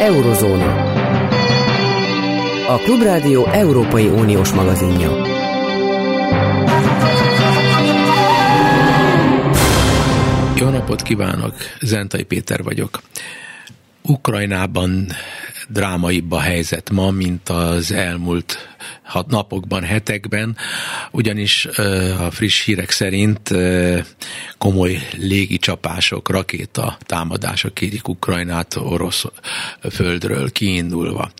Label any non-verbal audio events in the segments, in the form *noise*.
Eurozóna. A Klubrádió Európai Uniós magazinja. Jó napot kívánok, Zentai Péter vagyok. Ukrajnában drámaibb a helyzet ma, mint az elmúlt hat napokban, hetekben, ugyanis a friss hírek szerint komoly légicsapások, rakéta támadások érik Ukrajnát orosz földről kiindulva.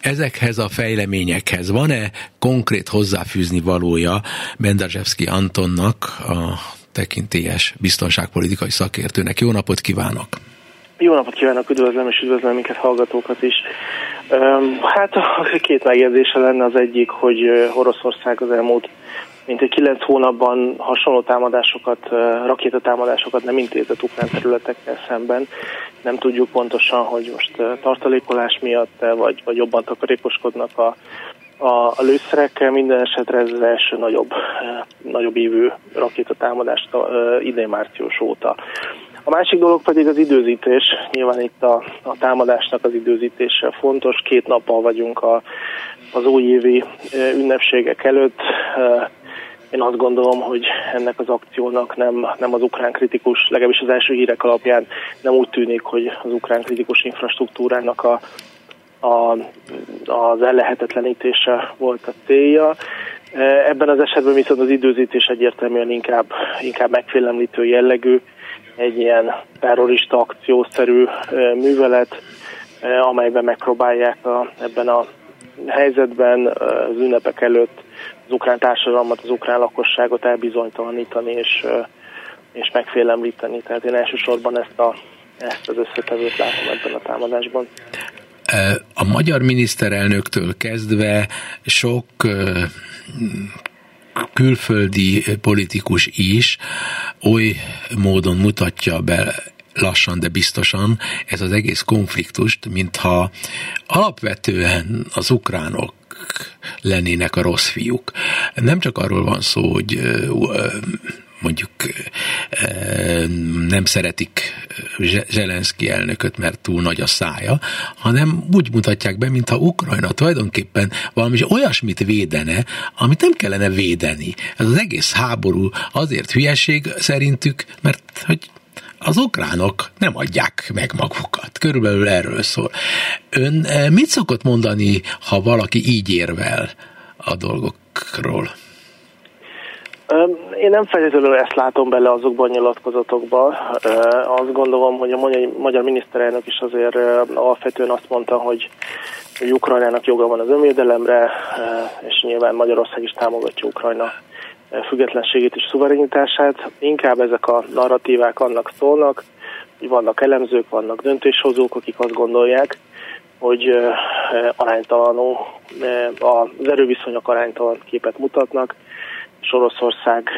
Ezekhez a fejleményekhez van-e konkrét hozzáfűzni valója Benderzsevszki Antonnak, a tekintélyes biztonságpolitikai szakértőnek? Jó napot kívánok! Jó napot kívánok, üdvözlöm és üdvözlöm minket hallgatókat is. Hát két megjegyzése lenne az egyik, hogy Oroszország az elmúlt mint egy kilenc hónapban hasonló támadásokat, rakétatámadásokat nem intézett ukrán területekkel szemben. Nem tudjuk pontosan, hogy most tartalékolás miatt vagy, vagy jobban takarékoskodnak a, a, a lőszerekkel. Minden esetre ez az első nagyobb, nagyobb évű rakétatámadást idén március óta. A másik dolog pedig az időzítés. Nyilván itt a, a támadásnak az időzítése fontos. Két nappal vagyunk a, az újévi ünnepségek előtt. Én azt gondolom, hogy ennek az akciónak nem, nem az ukrán kritikus, legalábbis az első hírek alapján nem úgy tűnik, hogy az ukrán kritikus infrastruktúrának a, a, az ellehetetlenítése volt a célja. Ebben az esetben viszont az időzítés egyértelműen inkább, inkább megfélemlítő jellegű egy ilyen terrorista akciószerű művelet, amelyben megpróbálják a, ebben a helyzetben az ünnepek előtt az ukrán társadalmat, az ukrán lakosságot elbizonytalanítani és, és megfélemlíteni. Tehát én elsősorban ezt, a, ezt az összetevőt látom ebben a támadásban. A magyar miniszterelnöktől kezdve sok külföldi politikus is oly módon mutatja be lassan, de biztosan ez az egész konfliktust, mintha alapvetően az ukránok lennének a rossz fiúk. Nem csak arról van szó, hogy mondjuk nem szeretik Zelenszky elnököt, mert túl nagy a szája, hanem úgy mutatják be, mintha Ukrajna tulajdonképpen valami olyasmit védene, amit nem kellene védeni. Ez az egész háború azért hülyeség szerintük, mert hogy az ukránok nem adják meg magukat. Körülbelül erről szól. Ön mit szokott mondani, ha valaki így érvel a dolgokról? Én nem feltétlenül ezt látom bele azokban a nyilatkozatokban. Azt gondolom, hogy a magyar miniszterelnök is azért alapvetően azt mondta, hogy, Ukrajnának joga van az önvédelemre, és nyilván Magyarország is támogatja Ukrajna függetlenségét és szuverenitását. Inkább ezek a narratívák annak szólnak, hogy vannak elemzők, vannak döntéshozók, akik azt gondolják, hogy aránytalanul, az erőviszonyok aránytalan képet mutatnak, és Oroszország,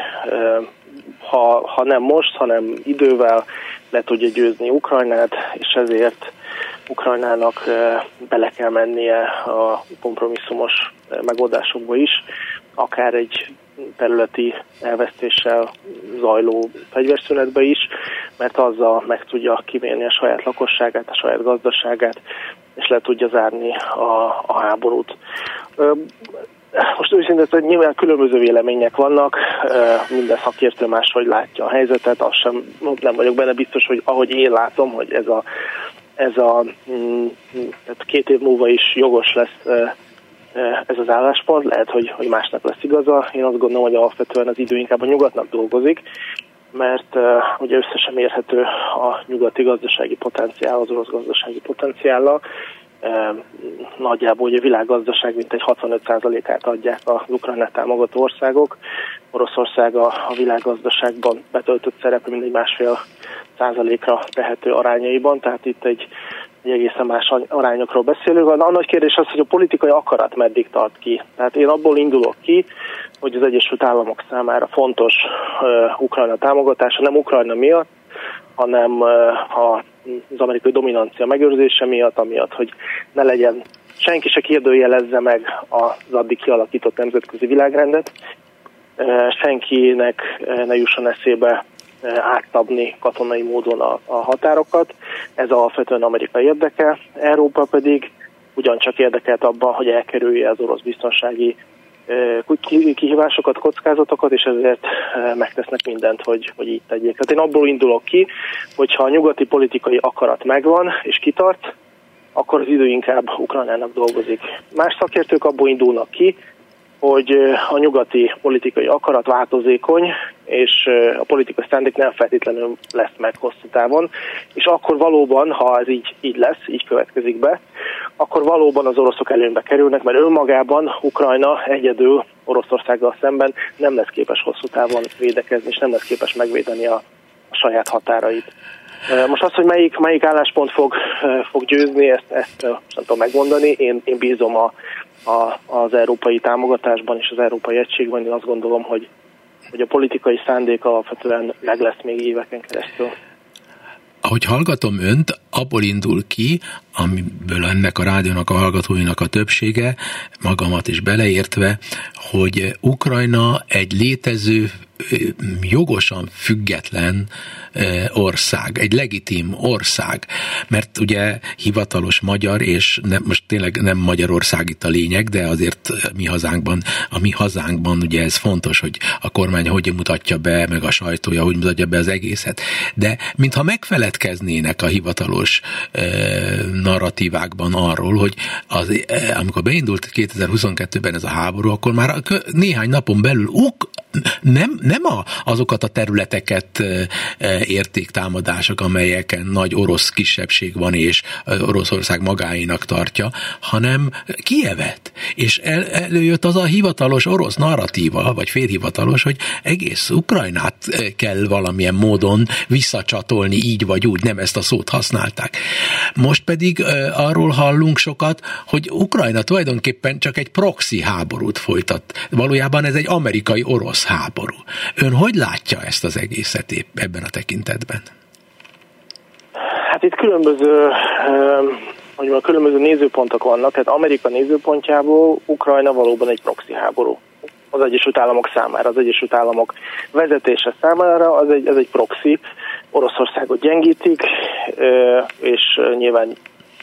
ha, ha nem most, hanem idővel le tudja győzni Ukrajnát, és ezért Ukrajnának bele kell mennie a kompromisszumos megoldásokba is, akár egy területi elvesztéssel zajló fegyverszünetbe is, mert azzal meg tudja kivélni a saját lakosságát, a saját gazdaságát, és le tudja zárni a, a háborút. Most őszintén, hogy nyilván különböző vélemények vannak, minden szakértő máshogy látja a helyzetet, azt sem nem vagyok benne biztos, hogy ahogy én látom, hogy ez a, ez a mm, két év múlva is jogos lesz ez az álláspont, lehet, hogy, hogy másnak lesz igaza. Én azt gondolom, hogy alapvetően az idő inkább a nyugatnak dolgozik, mert uh, ugye összesen mérhető a nyugati gazdasági potenciál az orosz gazdasági potenciállal, nagyjából ugye a világgazdaság mintegy 65%-át adják az Ukrajnát támogató országok. Oroszország a, a világgazdaságban betöltött szerepe mindegy másfél százalékra tehető arányaiban, tehát itt egy, egy egészen más arányokról beszélünk. A nagy kérdés az, hogy a politikai akarat meddig tart ki. Tehát én abból indulok ki, hogy az Egyesült Államok számára fontos uh, Ukrajna támogatása, nem Ukrajna miatt, hanem uh, az amerikai dominancia megőrzése miatt, amiatt, hogy ne legyen senki se kérdőjelezze meg az addig kialakított nemzetközi világrendet, senkinek ne jusson eszébe áttabni katonai módon a, a határokat. Ez alapvetően amerikai érdeke. Európa pedig ugyancsak érdekelt abban, hogy elkerülje az orosz biztonsági kihívásokat, kockázatokat, és ezért megtesznek mindent, hogy, hogy így tegyék. Tehát én abból indulok ki, hogyha a nyugati politikai akarat megvan és kitart, akkor az idő inkább Ukrajnának dolgozik. Más szakértők abból indulnak ki, hogy a nyugati politikai akarat változékony, és a politikai szándék nem feltétlenül lesz meg hosszú távon, és akkor valóban, ha ez így, így lesz, így következik be, akkor valóban az oroszok előnybe kerülnek, mert önmagában Ukrajna egyedül Oroszországgal szemben nem lesz képes hosszú távon védekezni, és nem lesz képes megvédeni a saját határait. Most az, hogy melyik, melyik álláspont fog, fog győzni, ezt, ezt nem tudom megmondani. Én, én bízom a, a, az európai támogatásban és az európai egységben. Én azt gondolom, hogy, hogy a politikai szándék alapvetően meg lesz még éveken keresztül ahogy hallgatom önt, abból indul ki, amiből ennek a rádiónak a hallgatóinak a többsége, magamat is beleértve, hogy Ukrajna egy létező jogosan független ország, egy legitim ország, mert ugye hivatalos magyar, és nem, most tényleg nem Magyarország itt a lényeg, de azért mi hazánkban, a mi hazánkban ugye ez fontos, hogy a kormány hogy mutatja be, meg a sajtója hogy mutatja be az egészet. De mintha megfeledkeznének a hivatalos narratívákban arról, hogy az, amikor beindult 2022-ben ez a háború, akkor már néhány napon belül uk, nem, nem a, azokat a területeket érték támadások, amelyeken nagy orosz kisebbség van, és Oroszország magáinak tartja, hanem Kievet. És el, előjött az a hivatalos orosz narratíva, vagy félhivatalos, hogy egész Ukrajnát kell valamilyen módon visszacsatolni, így vagy úgy, nem ezt a szót használták. Most pedig arról hallunk sokat, hogy Ukrajna tulajdonképpen csak egy proxy háborút folytat. Valójában ez egy amerikai-orosz háború. Ön hogy látja ezt az egészet épp ebben a tekintetben? Hát itt különböző hogy a különböző nézőpontok vannak. Tehát Amerika nézőpontjából Ukrajna valóban egy proxy háború. Az Egyesült Államok számára, az Egyesült Államok vezetése számára az egy, ez egy proxy. Oroszországot gyengítik, és nyilván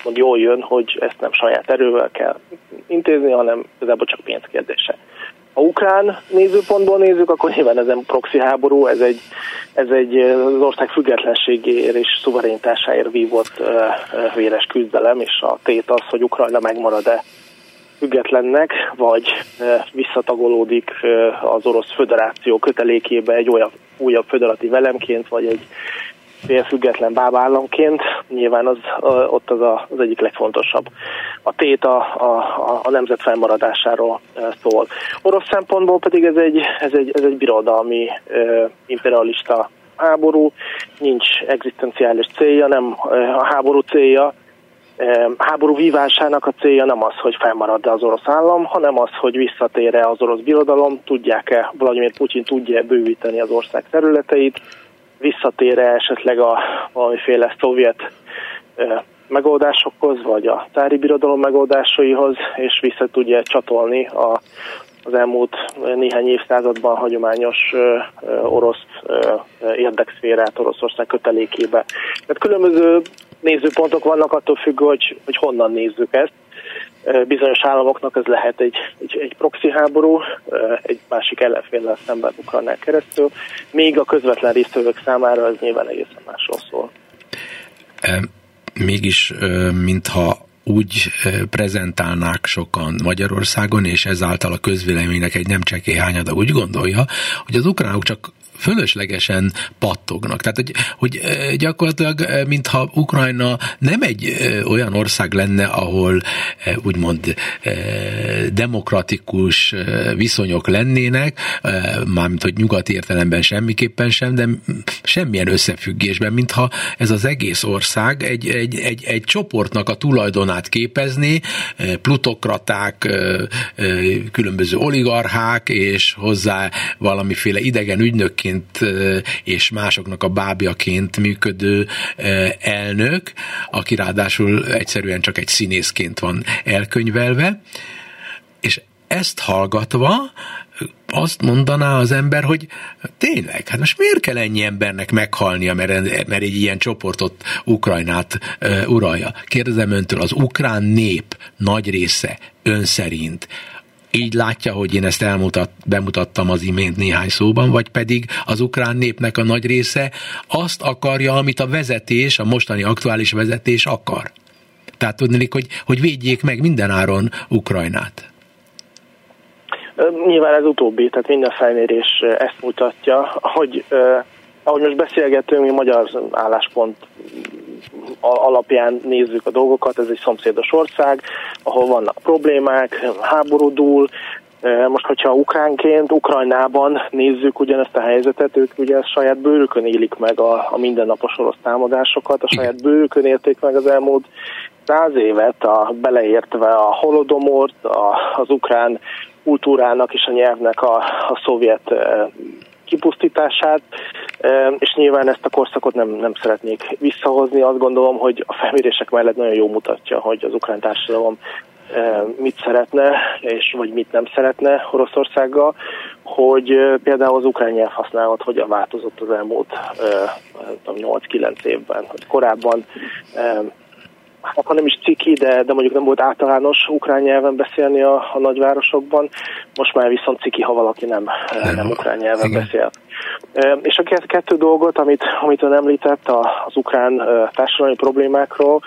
mond jól jön, hogy ezt nem saját erővel kell intézni, hanem igazából csak pénzkérdése. Ha ukrán nézőpontból nézzük, akkor nyilván ez nem proxy háború, ez egy, ez egy az ország függetlenségéért és szuverenitásáért vívott uh, véres küzdelem, és a tét az, hogy Ukrajna megmarad-e függetlennek, vagy visszatagolódik az Orosz Föderáció kötelékébe egy olyan újabb föderatív elemként, vagy egy független bábállamként, nyilván az, ott az a, az egyik legfontosabb. A tét a, a, a nemzet felmaradásáról szól. Orosz szempontból pedig ez egy, ez egy, ez egy birodalmi imperialista háború, nincs egzisztenciális célja, nem a háború célja, háború vívásának a célja nem az, hogy felmarad az orosz állam, hanem az, hogy visszatér-e az orosz birodalom, tudják-e, Vladimir Putyin tudja bővíteni az ország területeit, visszatér-e esetleg a valamiféle szovjet megoldásokhoz, vagy a tári birodalom megoldásaihoz, és vissza tudja csatolni a, az elmúlt néhány évszázadban hagyományos orosz érdekszférát Oroszország kötelékébe. Tehát különböző nézőpontok vannak attól függ, hogy, hogy honnan nézzük ezt bizonyos államoknak ez lehet egy, egy, egy proxy háború, egy másik ellenféllel szemben Ukrajnán keresztül, még a közvetlen résztvevők számára ez nyilván egészen másról szól. Mégis, mintha úgy prezentálnák sokan Magyarországon, és ezáltal a közvéleménynek egy nem csekély hányada úgy gondolja, hogy az ukránok csak fölöslegesen pattognak. Tehát, hogy, hogy gyakorlatilag, mintha Ukrajna nem egy olyan ország lenne, ahol úgymond demokratikus viszonyok lennének, mármint, hogy nyugati értelemben semmiképpen sem, de semmilyen összefüggésben, mintha ez az egész ország egy, egy, egy, egy csoportnak a tulajdonát képezné, plutokraták, különböző oligarchák, és hozzá valamiféle idegen ügynökként elnökként és másoknak a bábjaként működő elnök, aki ráadásul egyszerűen csak egy színészként van elkönyvelve, és ezt hallgatva azt mondaná az ember, hogy tényleg, hát most miért kell ennyi embernek meghalnia, mert, mert egy ilyen csoportot Ukrajnát uh, uralja? Kérdezem öntől, az ukrán nép nagy része ön szerint így látja, hogy én ezt elmutat, bemutattam az imént néhány szóban, vagy pedig az ukrán népnek a nagy része azt akarja, amit a vezetés, a mostani aktuális vezetés akar. Tehát tudni, hogy, hogy védjék meg mindenáron Ukrajnát. Nyilván ez utóbbi, tehát minden felmérés ezt mutatja, hogy ahogy most beszélgetünk, mi magyar álláspont alapján nézzük a dolgokat, ez egy szomszédos ország, ahol vannak problémák, háborúdul, most, hogyha ukránként, Ukrajnában nézzük ugyanezt a helyzetet, ők ugye saját bőrükön élik meg a, a mindennapos orosz támadásokat, a saját bőrükön élték meg az elmúlt száz évet, a, beleértve a holodomort, a, az ukrán kultúrának és a nyelvnek a, a szovjet kipusztítását, és nyilván ezt a korszakot nem, nem szeretnék visszahozni. Azt gondolom, hogy a felmérések mellett nagyon jó mutatja, hogy az ukrán társadalom mit szeretne, és vagy mit nem szeretne Oroszországgal, hogy például az ukrán nyelv használat hogyan változott az elmúlt 8-9 évben. Korábban hát ha nem is ciki, de, de mondjuk nem volt általános ukrán nyelven beszélni a, a nagyvárosokban, most már viszont ciki, ha valaki nem, nem, nem ukrán nyelven Igen. beszél. És a kettő dolgot, amit, amit ön említett az ukrán társadalmi problémákról,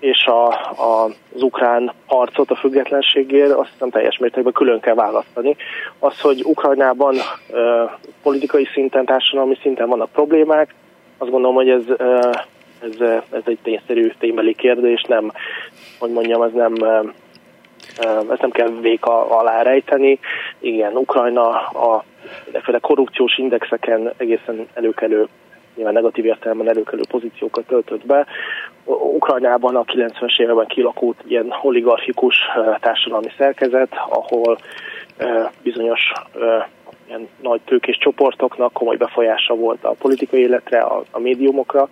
és a, a, az ukrán harcot a függetlenségért azt hiszem teljes mértékben külön kell választani. Az, hogy Ukrajnában politikai szinten, társadalmi szinten vannak problémák, azt gondolom, hogy ez ez, ez egy tényszerű ténybeli kérdés, nem, hogy mondjam, ez nem ezt nem kell véka alá rejteni. Igen, Ukrajna a mindenféle korrupciós indexeken egészen előkelő, nyilván negatív értelemben előkelő pozíciókat töltött be. Ukrajnában a 90-es években kilakult ilyen oligarchikus társadalmi szerkezet, ahol bizonyos ilyen nagy tőkés csoportoknak komoly befolyása volt a politikai életre, a, a médiumokra,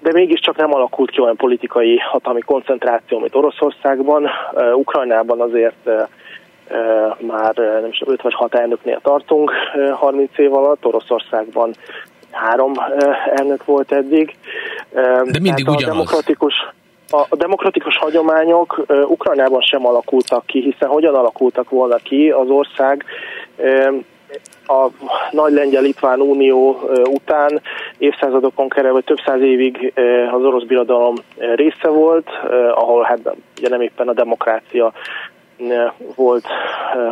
de mégiscsak nem alakult ki olyan politikai hatalmi koncentráció, mint Oroszországban. Ukrajnában azért már nem is 5 vagy 6 elnöknél tartunk 30 év alatt, Oroszországban három elnök volt eddig. De mindig ugyanaz. A demokratikus, a demokratikus hagyományok Ukrajnában sem alakultak ki, hiszen hogyan alakultak volna ki az ország a nagy lengyel-litván unió után évszázadokon kerül, vagy több száz évig az orosz birodalom része volt, ahol hát ugye nem éppen a demokrácia volt,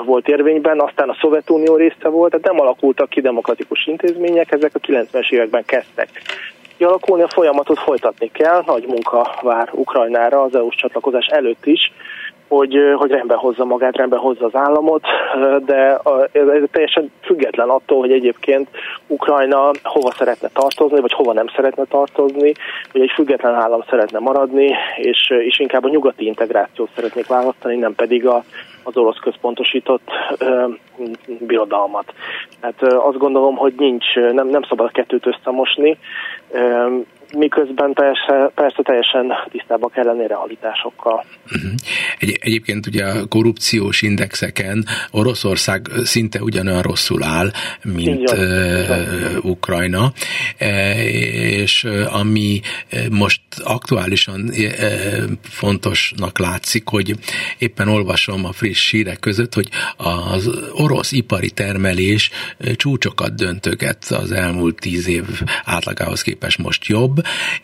volt érvényben, aztán a Szovjetunió része volt, tehát nem alakultak ki demokratikus intézmények, ezek a 90-es években kezdtek kialakulni, a folyamatot folytatni kell, nagy munka vár Ukrajnára az EU-s csatlakozás előtt is, hogy, hogy rendben hozza magát, rendben hozza az államot, de ez teljesen független attól, hogy egyébként Ukrajna hova szeretne tartozni, vagy hova nem szeretne tartozni, hogy egy független állam szeretne maradni, és, és inkább a nyugati integrációt szeretnék választani, nem pedig a, az orosz központosított ö, birodalmat. Tehát ö, azt gondolom, hogy nincs, nem, nem szabad a kettőt összemosni. Ö, miközben persze, persze teljesen tisztában kell lenni realitásokkal. Uh-huh. Egy, egyébként ugye a korrupciós indexeken Oroszország szinte ugyanolyan rosszul áll, mint uh, Ukrajna, e, és ami most aktuálisan uh, fontosnak látszik, hogy éppen olvasom a friss hírek között, hogy az orosz ipari termelés csúcsokat döntöget az elmúlt tíz év átlagához képest most jobb,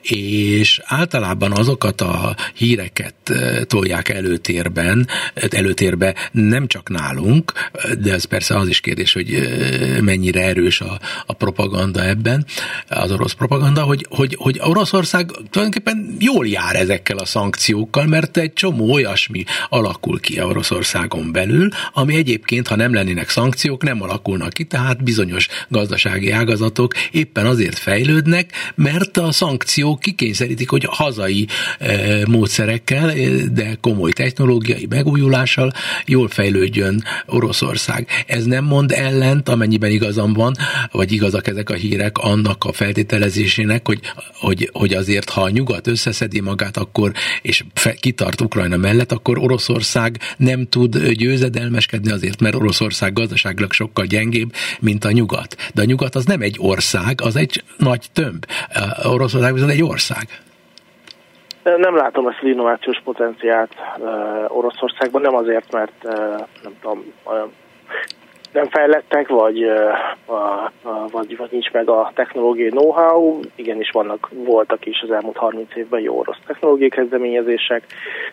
és általában azokat a híreket eh, tolják előtérben, eh, előtérbe nem csak nálunk, de ez persze az is kérdés, hogy eh, mennyire erős a, a propaganda ebben, az orosz propaganda, hogy, hogy, hogy Oroszország tulajdonképpen jól jár ezekkel a szankciókkal, mert egy csomó olyasmi alakul ki Oroszországon belül, ami egyébként, ha nem lennének szankciók, nem alakulnak ki, tehát bizonyos gazdasági ágazatok éppen azért fejlődnek, mert a szankciók kikényszerítik, hogy hazai módszerekkel, de komoly technológiai megújulással jól fejlődjön Oroszország. Ez nem mond ellent, amennyiben igazam van, vagy igazak ezek a hírek annak a feltételezésének, hogy, hogy, hogy azért, ha a nyugat összeszedi magát, akkor és fe, kitart Ukrajna mellett, akkor Oroszország nem tud győzedelmeskedni azért, mert Oroszország gazdaságilag sokkal gyengébb, mint a nyugat. De a nyugat az nem egy ország, az egy nagy tömb. Oroszország viszont egy ország. Nem látom ezt az innovációs potenciált Oroszországban, nem azért, mert nem tudom, nem fejlettek, vagy, vagy, vagy nincs meg a technológiai know-how. Igenis vannak, voltak is az elmúlt 30 évben jó orosz technológiai kezdeményezések,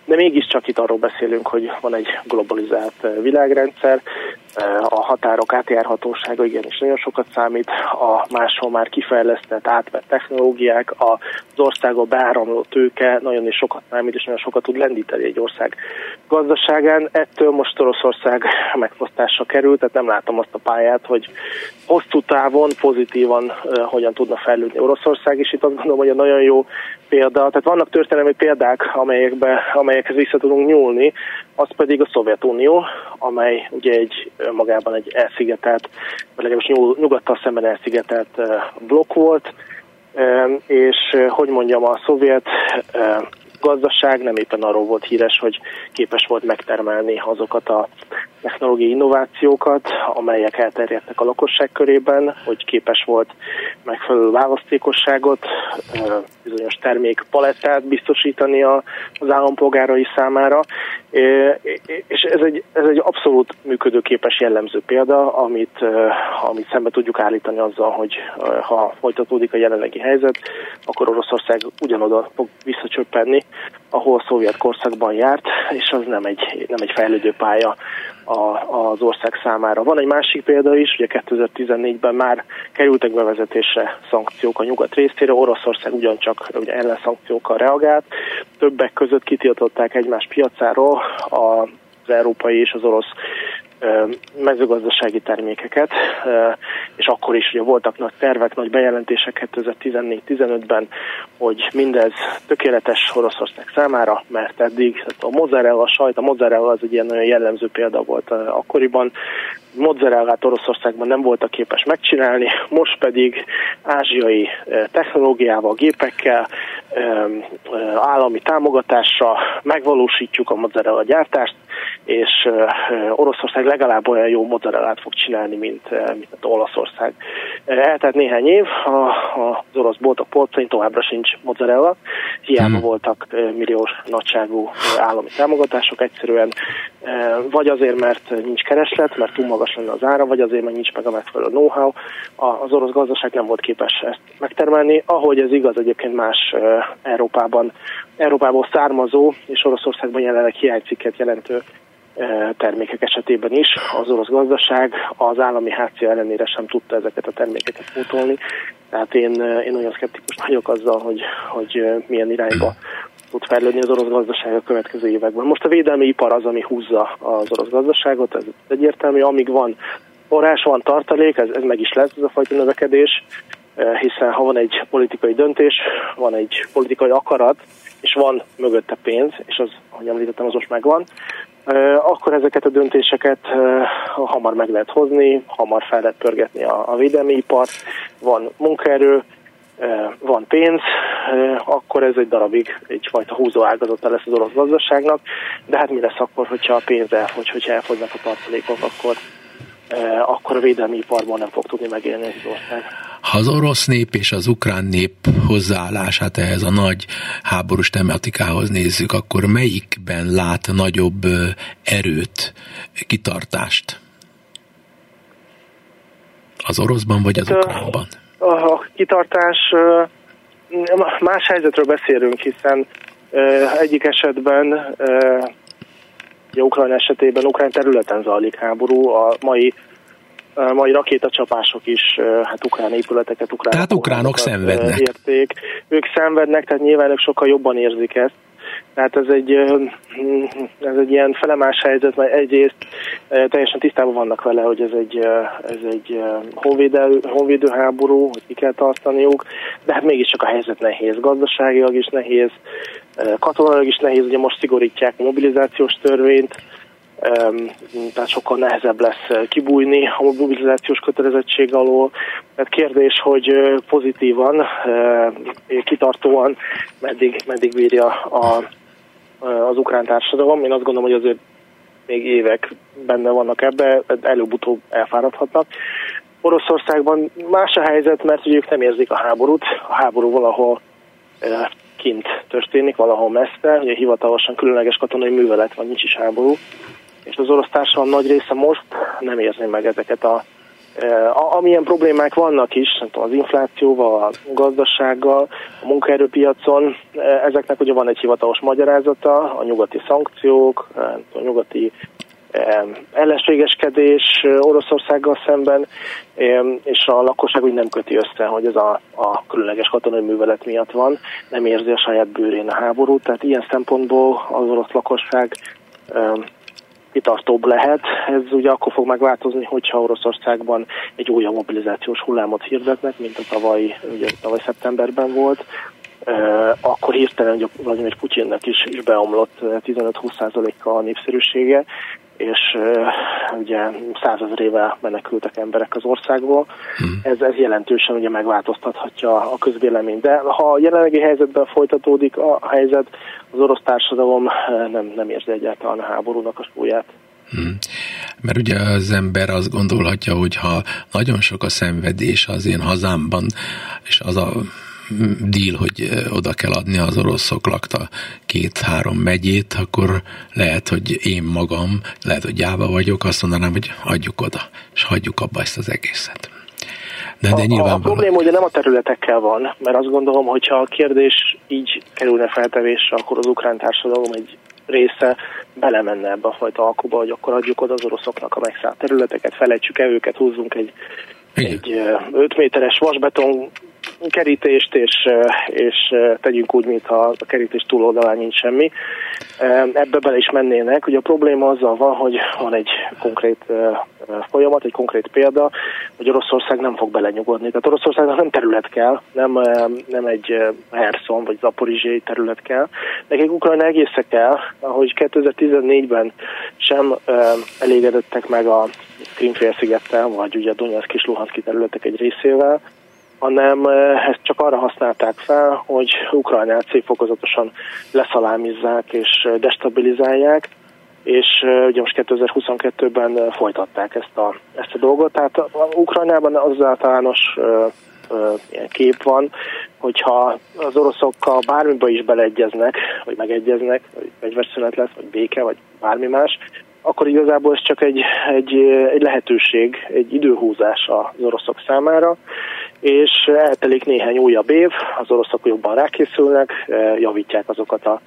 de mégiscsak itt arról beszélünk, hogy van egy globalizált világrendszer, a határok átjárhatósága igenis nagyon sokat számít, a máshol már kifejlesztett, átvett technológiák, az országba beáramló tőke nagyon is sokat számít, és nagyon sokat tud lendíteni egy ország gazdaságán. Ettől most Oroszország *laughs* megfosztásra került, tehát nem látom azt a pályát, hogy hosszú távon pozitívan uh, hogyan tudna fejlődni Oroszország, és itt azt gondolom, hogy a nagyon jó példa, tehát vannak történelmi példák, amelyekbe, amelyekhez vissza tudunk nyúlni, az pedig a Szovjetunió, amely ugye egy magában egy elszigetelt, vagy legalábbis nyugattal szemben elszigetelt blokk volt, és hogy mondjam, a szovjet gazdaság nem éppen arról volt híres, hogy képes volt megtermelni azokat a technológiai innovációkat, amelyek elterjedtek a lakosság körében, hogy képes volt megfelelő választékosságot, bizonyos termék palettát biztosítani az állampolgárai számára, és ez egy, ez egy abszolút működőképes jellemző példa, amit, amit szembe tudjuk állítani azzal, hogy ha folytatódik a jelenlegi helyzet, akkor Oroszország ugyanoda fog visszacsöppenni, ahol a szovjet korszakban járt, és az nem egy, nem egy fejlődő pálya a, az ország számára. Van egy másik példa is, ugye 2014-ben már kerültek bevezetésre szankciók a nyugat részére, Oroszország ugyancsak ugye ellenszankciókkal reagált, többek között kitiltották egymás piacáról az európai és az orosz mezőgazdasági termékeket, és akkor is ugye voltak nagy tervek, nagy bejelentések 2014-15-ben, hogy mindez tökéletes Oroszország számára, mert eddig a mozzarella, a sajt, a mozzarella az egy ilyen nagyon jellemző példa volt akkoriban, mozzarellát Oroszországban nem voltak képes megcsinálni, most pedig ázsiai technológiával, gépekkel, állami támogatással megvalósítjuk a mozzarella gyártást, és Oroszország legalább olyan jó mozzarellát fog csinálni, mint, mint az Olaszország. Eltelt néhány év, az orosz boltok polcain továbbra sincs mozzarella, hiába hmm. voltak milliós nagyságú állami támogatások, egyszerűen vagy azért, mert nincs kereslet, mert túl magas lenne az ára, vagy azért, mert nincs meg a megfelelő know-how. Az orosz gazdaság nem volt képes ezt megtermelni, ahogy ez igaz egyébként más Európában, Európából származó és Oroszországban jelenleg hiánycikket jelentő termékek esetében is. Az orosz gazdaság az állami hátszia ellenére sem tudta ezeket a termékeket pótolni. Tehát én, én nagyon szkeptikus vagyok azzal, hogy, hogy milyen irányba tud fejlődni az orosz gazdaság a következő években. Most a védelmi ipar az, ami húzza az orosz gazdaságot, ez egyértelmű, amíg van forrás, van tartalék, ez, ez meg is lesz ez a fajta növekedés, hiszen ha van egy politikai döntés, van egy politikai akarat, és van mögötte pénz, és az, ahogy említettem, az most megvan, akkor ezeket a döntéseket hamar meg lehet hozni, hamar fel lehet pörgetni a, a védelmi ipart, van munkaerő, van pénz, akkor ez egy darabig egyfajta húzó ágazata lesz az orosz gazdaságnak, de hát mi lesz akkor, hogyha a pénz elfogy, hogyha elfogynak a tartalékok, akkor, akkor a védelmi iparban nem fog tudni megélni az ország. Ha az orosz nép és az ukrán nép hozzáállását ehhez a nagy háborús tematikához nézzük, akkor melyikben lát nagyobb erőt, kitartást? Az oroszban vagy az ukránban? A kitartás, más helyzetről beszélünk, hiszen egyik esetben ugye Ukrajna esetében Ukrán területen zajlik háború, a mai mai rakétacsapások is hát ukrán épületeket, ukrán Tehát ukránok szenvednek. Érték. Ők szenvednek, tehát nyilván ők sokkal jobban érzik ezt, Tehát ez egy, ez egy ilyen felemás helyzet, mert egyrészt teljesen tisztában vannak vele, hogy ez egy, ez egy honvédő, honvédő háború, hogy ki kell tartaniuk, de hát mégiscsak a helyzet nehéz, gazdaságilag is nehéz, katonailag is nehéz, ugye most szigorítják a mobilizációs törvényt, tehát sokkal nehezebb lesz kibújni a mobilizációs kötelezettség alól. Tehát kérdés, hogy pozitívan, kitartóan meddig, meddig bírja a, az ukrán társadalom. Én azt gondolom, hogy azért még évek benne vannak ebbe, előbb-utóbb elfáradhatnak. Oroszországban más a helyzet, mert ugye ők nem érzik a háborút. A háború valahol kint történik, valahol messze. Ugye hivatalosan különleges katonai művelet van, nincs is háború és az orosz társadalom nagy része most nem érzi meg ezeket a e, amilyen problémák vannak is, az inflációval, a gazdasággal, a munkaerőpiacon, e, ezeknek ugye van egy hivatalos magyarázata, a nyugati szankciók, e, a nyugati ellenségeskedés Oroszországgal szemben, és a lakosság úgy nem köti össze, hogy ez a, a különleges katonai művelet miatt van, nem érzi a saját bőrén a háborút, tehát ilyen szempontból az orosz lakosság kitartóbb lehet. Ez ugye akkor fog megváltozni, hogyha Oroszországban egy újabb mobilizációs hullámot hirdetnek, mint a tavaly, ugye tavaly szeptemberben volt. Akkor hirtelen Vladimir Putyinnek is, is beomlott 15-20%-kal a népszerűsége, és ugye százezrével menekültek emberek az országból. Hmm. Ez, ez jelentősen ugye megváltoztathatja a közvéleményt. De ha a jelenlegi helyzetben folytatódik a helyzet, az orosz társadalom nem, nem érzi egyáltalán a háborúnak a súlyát. Hmm. Mert ugye az ember azt gondolhatja, hogy ha nagyon sok a szenvedés az én hazámban, és az a díl, hogy oda kell adni az oroszok lakta két-három megyét, akkor lehet, hogy én magam, lehet, hogy gyáva vagyok, azt mondanám, hogy adjuk oda, és hagyjuk abba ezt az egészet. De, de a, a probléma ugye nem a területekkel van, mert azt gondolom, hogyha a kérdés így kerülne feltevésre, akkor az ukrán társadalom egy része belemenne ebbe a fajta alkuba, hogy akkor adjuk oda az oroszoknak a megszállt területeket, felejtsük el őket, húzzunk egy, egy 5 méteres vasbeton kerítést, és, és tegyünk úgy, mintha a kerítés túloldalán nincs semmi. Ebbe bele is mennének. Ugye a probléma azzal van, hogy van egy konkrét folyamat, egy konkrét példa, hogy Oroszország nem fog belenyugodni. Tehát Oroszországnak nem terület kell, nem, nem egy Herson vagy Zaporizsiai terület kell. Nekik Ukrajna egésze kell, ahogy 2014-ben sem elégedettek meg a Krimfélszigettel, vagy ugye Donetsk és Luhanszki területek egy részével, hanem eh, ezt csak arra használták fel, hogy Ukrajnát szétfokozatosan leszalámizzák és eh, destabilizálják, és eh, ugye most 2022-ben folytatták ezt a, ezt a dolgot. Tehát Ukrajnában az általános kép van, hogyha az oroszokkal bármibe is beleegyeznek, vagy megegyeznek, vagy fegyverszünet lesz, vagy béke, vagy bármi más, akkor igazából ez csak egy, egy, egy lehetőség, egy időhúzás az oroszok számára, és eltelik néhány újabb év, az oroszok jobban rákészülnek, javítják azokat a,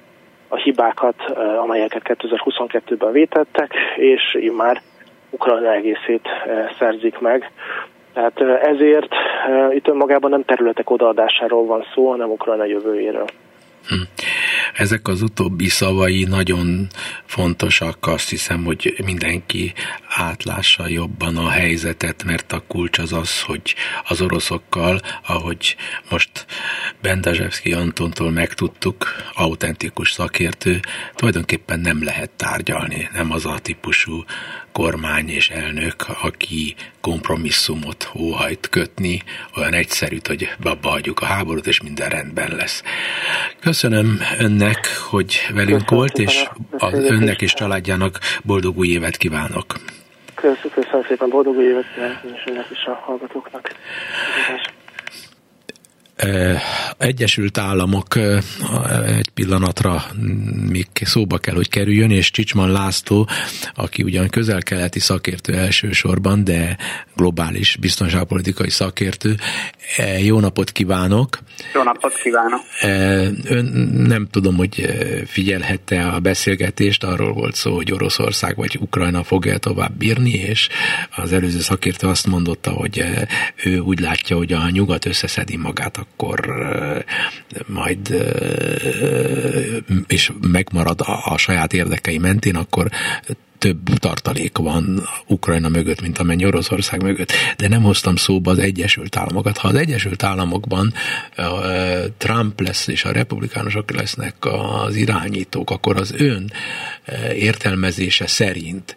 a hibákat, amelyeket 2022-ben vétettek, és így már Ukrajna egészét szerzik meg. Tehát ezért itt önmagában nem területek odaadásáról van szó, hanem Ukrajna jövőjéről. Hm. Ezek az utóbbi szavai nagyon fontosak, azt hiszem, hogy mindenki átlássa jobban a helyzetet, mert a kulcs az az, hogy az oroszokkal, ahogy most Bendazsevszki Antontól megtudtuk, autentikus szakértő, tulajdonképpen nem lehet tárgyalni, nem az a típusú kormány és elnök, aki kompromisszumot óhajt kötni, olyan egyszerűt, hogy abba hagyjuk a háborút, és minden rendben lesz. Köszönöm önnek, hogy velünk Köszönöm volt, és a, önnek és családjának boldog új évet kívánok. Köszönöm, köszönöm szépen, boldog új évet kívánok, és önnek is a hallgatóknak. Köszönöm. Egyesült Államok egy pillanatra még szóba kell, hogy kerüljön, és Csicsman László, aki ugyan közel-keleti szakértő elsősorban, de globális biztonságpolitikai szakértő. Jó napot kívánok! Jó napot kívánok! Ön nem tudom, hogy figyelhette a beszélgetést, arról volt szó, hogy Oroszország vagy Ukrajna fogja tovább bírni, és az előző szakértő azt mondotta, hogy ő úgy látja, hogy a nyugat összeszedi magát, akkor majd és megmarad a, a saját érdekei mentén, akkor több tartalék van Ukrajna mögött, mint amennyi Oroszország mögött. De nem hoztam szóba az Egyesült Államokat. Ha az Egyesült Államokban Trump lesz és a republikánusok lesznek az irányítók, akkor az ön értelmezése szerint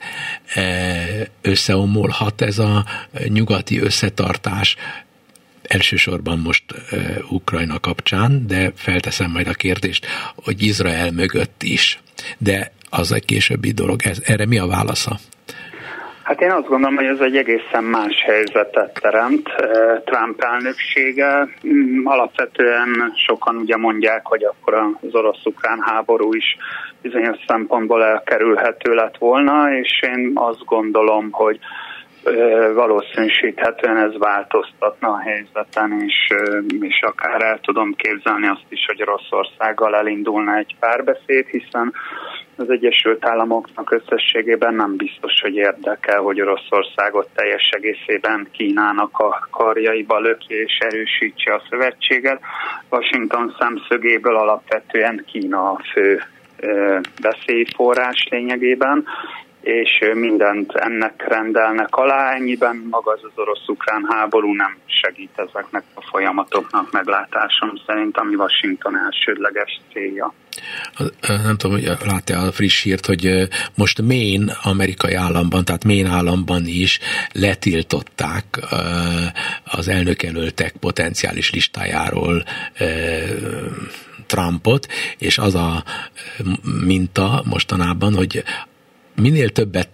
összeomolhat ez a nyugati összetartás elsősorban most uh, Ukrajna kapcsán, de felteszem majd a kérdést, hogy Izrael mögött is. De az egy későbbi dolog. Ez, erre mi a válasza? Hát én azt gondolom, hogy ez egy egészen más helyzetet teremt. Trump elnöksége mm, alapvetően sokan ugye mondják, hogy akkor az orosz-ukrán háború is bizonyos szempontból elkerülhető lett volna, és én azt gondolom, hogy valószínűsíthetően ez változtatna a helyzeten, és, és akár el tudom képzelni azt is, hogy Oroszországgal elindulna egy párbeszéd, hiszen az Egyesült Államoknak összességében nem biztos, hogy érdekel, hogy Oroszországot teljes egészében Kínának a karjaiba löki és erősítse a szövetséget. Washington szemszögéből alapvetően Kína a fő veszélyforrás lényegében, és mindent ennek rendelnek alá, ennyiben maga az az orosz-ukrán háború nem segít ezeknek a folyamatoknak meglátásom szerint, ami Washington elsődleges célja. Nem tudom, hogy látja a friss hírt, hogy most Maine, amerikai államban, tehát Maine államban is letiltották az elnökelöltek potenciális listájáról Trumpot, és az a minta mostanában, hogy minél többet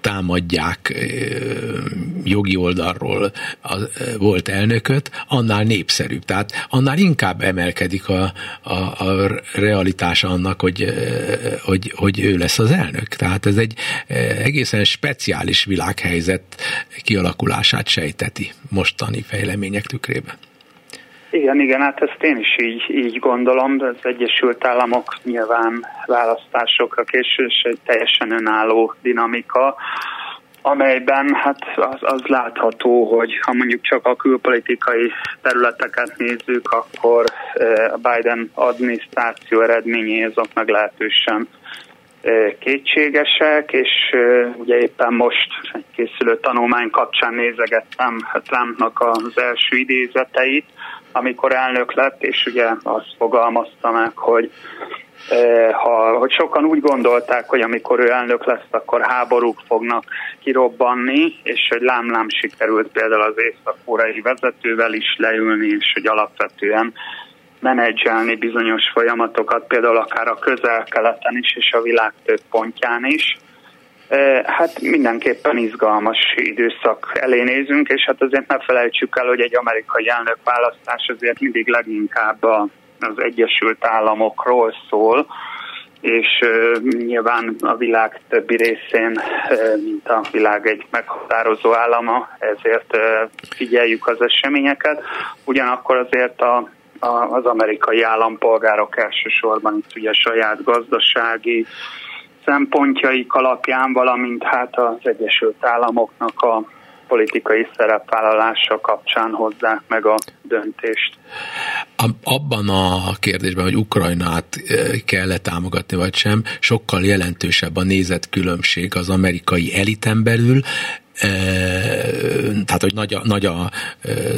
támadják jogi oldalról a volt elnököt, annál népszerűbb. Tehát annál inkább emelkedik a, a, a realitása annak, hogy, hogy, hogy ő lesz az elnök. Tehát ez egy egészen speciális világhelyzet kialakulását sejteti mostani fejlemények tükrében. Igen, igen, hát ezt én is így, így gondolom, de az Egyesült Államok nyilván választásokra és egy teljesen önálló dinamika, amelyben hát az, az látható, hogy ha mondjuk csak a külpolitikai területeket nézzük, akkor eh, a Biden adminisztráció eredményei azok meglehetősen eh, kétségesek, és eh, ugye éppen most egy készülő tanulmány kapcsán nézegettem Trumpnak az első idézeteit, amikor elnök lett, és ugye azt fogalmazta meg, hogy e, ha, hogy sokan úgy gondolták, hogy amikor ő elnök lesz, akkor háborúk fognak kirobbanni, és hogy lámlám sikerült például az észak vezetővel is leülni, és hogy alapvetően menedzselni bizonyos folyamatokat, például akár a közel-keleten is, és a világ több pontján is. Hát mindenképpen izgalmas időszak elé nézünk, és hát azért ne felejtsük el, hogy egy amerikai elnök választás azért mindig leginkább az Egyesült Államokról szól, és nyilván a világ többi részén, mint a világ egy meghatározó állama, ezért figyeljük az eseményeket. Ugyanakkor azért a, az amerikai állampolgárok elsősorban itt ugye saját gazdasági, szempontjaik alapján, valamint hát az Egyesült Államoknak a politikai szerepvállalása kapcsán hozzák meg a döntést. Abban a kérdésben, hogy Ukrajnát eh, kell-e támogatni vagy sem, sokkal jelentősebb a nézetkülönbség az amerikai eliten belül, tehát, hogy nagy a, nagy a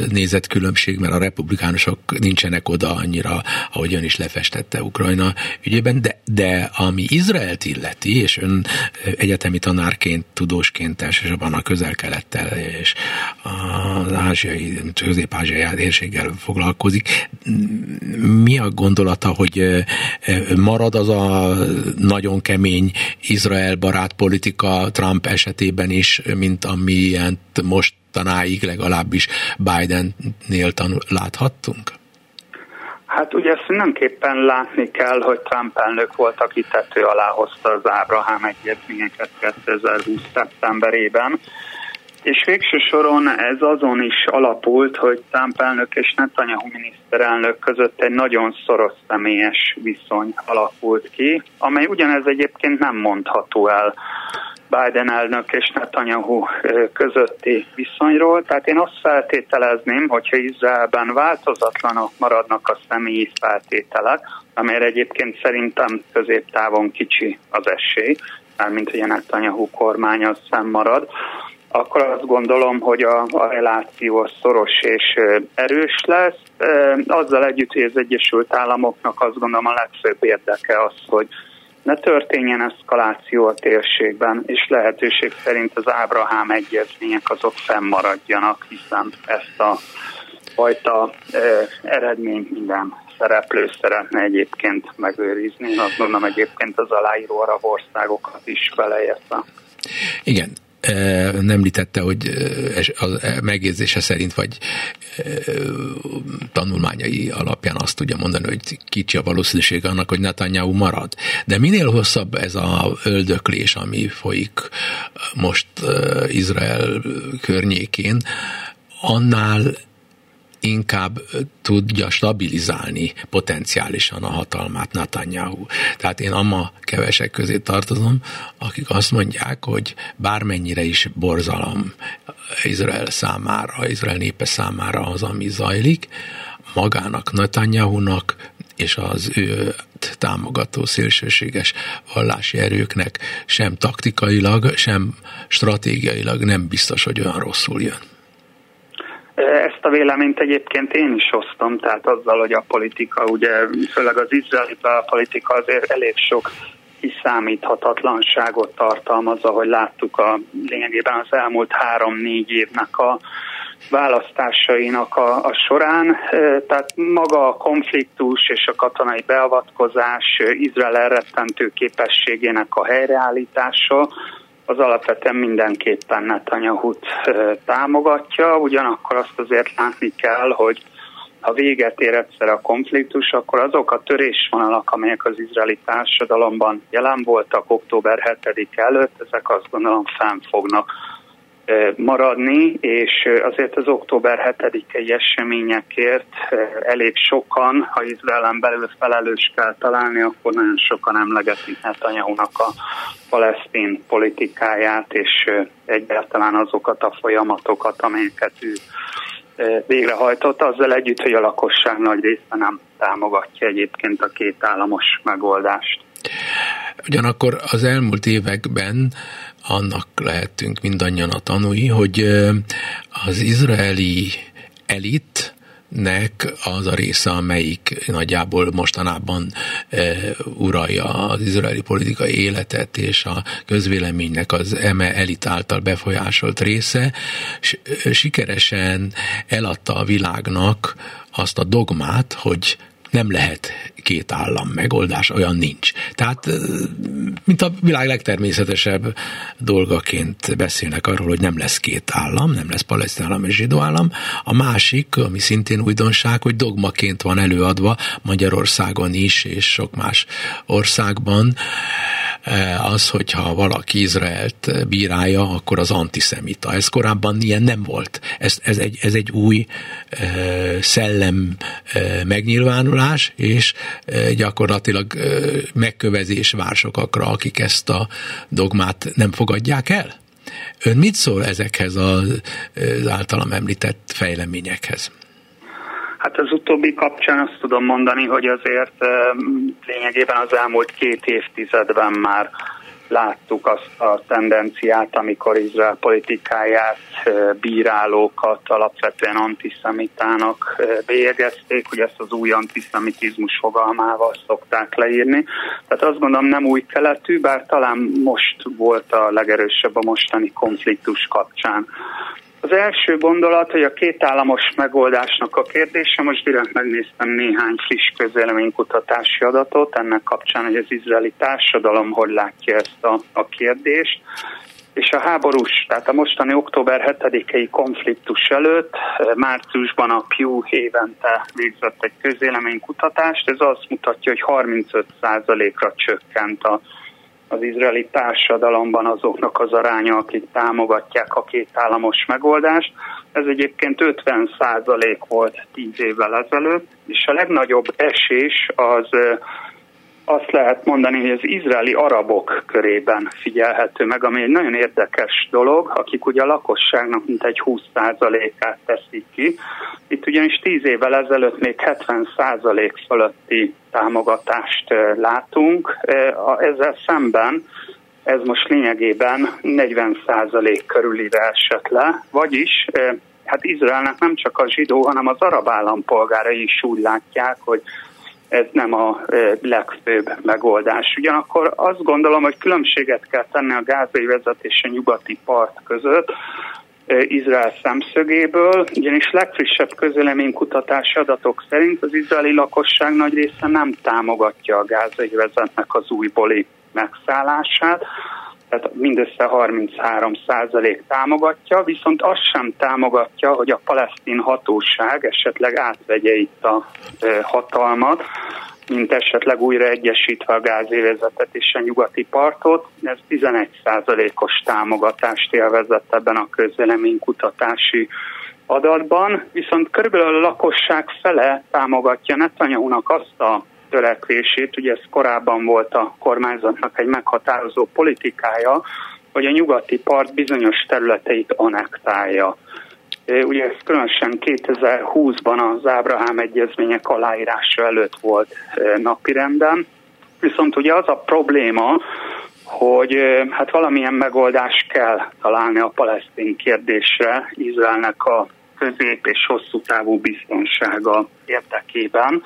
nézetkülönbség, mert a republikánusok nincsenek oda annyira, ahogy ön is lefestette Ukrajna ügyében, de, de ami Izraelt illeti, és ön egyetemi tanárként, tudósként elsősorban a közel-kelettel és az ázsiai, közép-ázsiai térséggel foglalkozik, mi a gondolata, hogy marad az a nagyon kemény Izrael barát politika Trump esetében is, mint amilyent mostanáig legalábbis Biden-nél láthattunk? Hát ugye ezt mindenképpen látni kell, hogy Trump elnök volt, aki tető alá hozta az Ábrahám egyezményeket 2020. szeptemberében, és végső soron ez azon is alapult, hogy Trump elnök és Netanyahu miniszterelnök között egy nagyon szoros személyes viszony alakult ki, amely ugyanez egyébként nem mondható el Biden elnök és Netanyahu közötti viszonyról. Tehát én azt feltételezném, hogyha Izraelben változatlanok maradnak a személyi feltételek, amelyre egyébként szerintem középtávon kicsi az esély, mármint hogy a Netanyahu kormány az marad, akkor azt gondolom, hogy a, a reláció szoros és erős lesz. Azzal együtt, hogy az Egyesült Államoknak azt gondolom a legfőbb érdeke az, hogy ne történjen eszkaláció a térségben, és lehetőség szerint az Ábrahám egyezmények azok fennmaradjanak, hiszen ezt a fajta eh, eredményt minden szereplő szeretne egyébként megőrizni. Azt gondolom egyébként az aláíró arab országokat is beleértve. Igen, nem említette, hogy a megjegyzése szerint, vagy tanulmányai alapján azt tudja mondani, hogy kicsi a valószínűség annak, hogy Netanyahu marad. De minél hosszabb ez a öldöklés, ami folyik most Izrael környékén, annál inkább tudja stabilizálni potenciálisan a hatalmát Netanyahu. Tehát én amma kevesek közé tartozom, akik azt mondják, hogy bármennyire is borzalom Izrael számára, Izrael népe számára az, ami zajlik, magának, Netanyahu-nak és az ő támogató szélsőséges vallási erőknek sem taktikailag, sem stratégiailag nem biztos, hogy olyan rosszul jön. Ezt a véleményt egyébként én is osztom, tehát azzal, hogy a politika, ugye főleg az izraeli politika azért elég sok kiszámíthatatlanságot tartalmaz, ahogy láttuk a lényegében az elmúlt három-négy évnek a választásainak a, a során. Tehát maga a konfliktus és a katonai beavatkozás Izrael elrettentő képességének a helyreállítása, az alapvetően mindenképpen Netanyahu-t támogatja, ugyanakkor azt azért látni kell, hogy ha véget ér egyszer a konfliktus, akkor azok a törésvonalak, amelyek az izraeli társadalomban jelen voltak október 7 előtt, ezek azt gondolom fenn fognak maradni, és azért az október 7-i eseményekért elég sokan, ha Izraelen belül felelős kell találni, akkor nagyon sokan emlegetik Netanyahu-nak a palesztin politikáját, és egyáltalán azokat a folyamatokat, amelyeket ő végrehajtott, azzal együtt, hogy a lakosság nagy része nem támogatja egyébként a két államos megoldást. Ugyanakkor az elmúlt években annak lehetünk mindannyian a tanúi, hogy az izraeli elit nek az a része, amelyik nagyjából mostanában e, uralja az izraeli politikai életet és a közvéleménynek az eme elit által befolyásolt része, sikeresen eladta a világnak azt a dogmát, hogy nem lehet két állam megoldás, olyan nincs. Tehát, mint a világ legtermészetesebb dolgaként beszélnek arról, hogy nem lesz két állam, nem lesz palesztin állam és zsidó állam. A másik, ami szintén újdonság, hogy dogmaként van előadva Magyarországon is, és sok más országban, az, hogyha valaki Izraelt bírálja, akkor az antiszemita. Ez korábban ilyen nem volt. Ez, ez, egy, ez egy új szellem megnyilvánulás, és gyakorlatilag megkövezés vár sokakra, akik ezt a dogmát nem fogadják el? Ön mit szól ezekhez az általam említett fejleményekhez? Hát az utóbbi kapcsán azt tudom mondani, hogy azért lényegében az elmúlt két évtizedben már láttuk azt a tendenciát, amikor Izrael politikáját bírálókat alapvetően antiszemitának bélyegezték, hogy ezt az új antiszemitizmus fogalmával szokták leírni. Tehát azt gondolom nem új keletű, bár talán most volt a legerősebb a mostani konfliktus kapcsán. Az első gondolat, hogy a két államos megoldásnak a kérdése, most direkt megnéztem néhány friss közéleménykutatási adatot ennek kapcsán, hogy az izraeli társadalom hogy látja ezt a, a kérdést. És a háborús, tehát a mostani október 7-i konfliktus előtt márciusban a Pew évente végzett egy közéleménykutatást, ez azt mutatja, hogy 35%-ra csökkent a az izraeli társadalomban azoknak az aránya, akik támogatják a két államos megoldást. Ez egyébként 50 százalék volt 10 évvel ezelőtt, és a legnagyobb esés az azt lehet mondani, hogy az izraeli arabok körében figyelhető meg, ami egy nagyon érdekes dolog, akik ugye a lakosságnak mintegy 20%-át teszik ki. Itt ugyanis 10 évvel ezelőtt még 70% fölötti támogatást látunk. Ezzel szemben ez most lényegében 40% körülire esett le, vagyis hát Izraelnek nem csak a zsidó, hanem az arab állampolgárai is úgy látják, hogy ez nem a legfőbb megoldás. Ugyanakkor azt gondolom, hogy különbséget kell tenni a gázai vezetés a nyugati part között, Izrael szemszögéből, ugyanis legfrissebb közöleménykutatási adatok szerint az izraeli lakosság nagy része nem támogatja a gázai vezetnek az újbóli megszállását, tehát mindössze 33 százalék támogatja, viszont azt sem támogatja, hogy a palesztin hatóság esetleg átvegye itt a hatalmat, mint esetleg újra egyesítve a gázévezetet és a nyugati partot. Ez 11 százalékos támogatást élvezett ebben a közvéleménykutatási adatban, viszont körülbelül a lakosság fele támogatja Netanyahu-nak azt a törekvését, ugye ez korábban volt a kormányzatnak egy meghatározó politikája, hogy a nyugati part bizonyos területeit anektálja. Ugye ez különösen 2020-ban az Ábrahám egyezmények aláírása előtt volt napirenden, viszont ugye az a probléma, hogy hát valamilyen megoldást kell találni a palesztin kérdésre Izraelnek a közép és hosszú távú biztonsága érdekében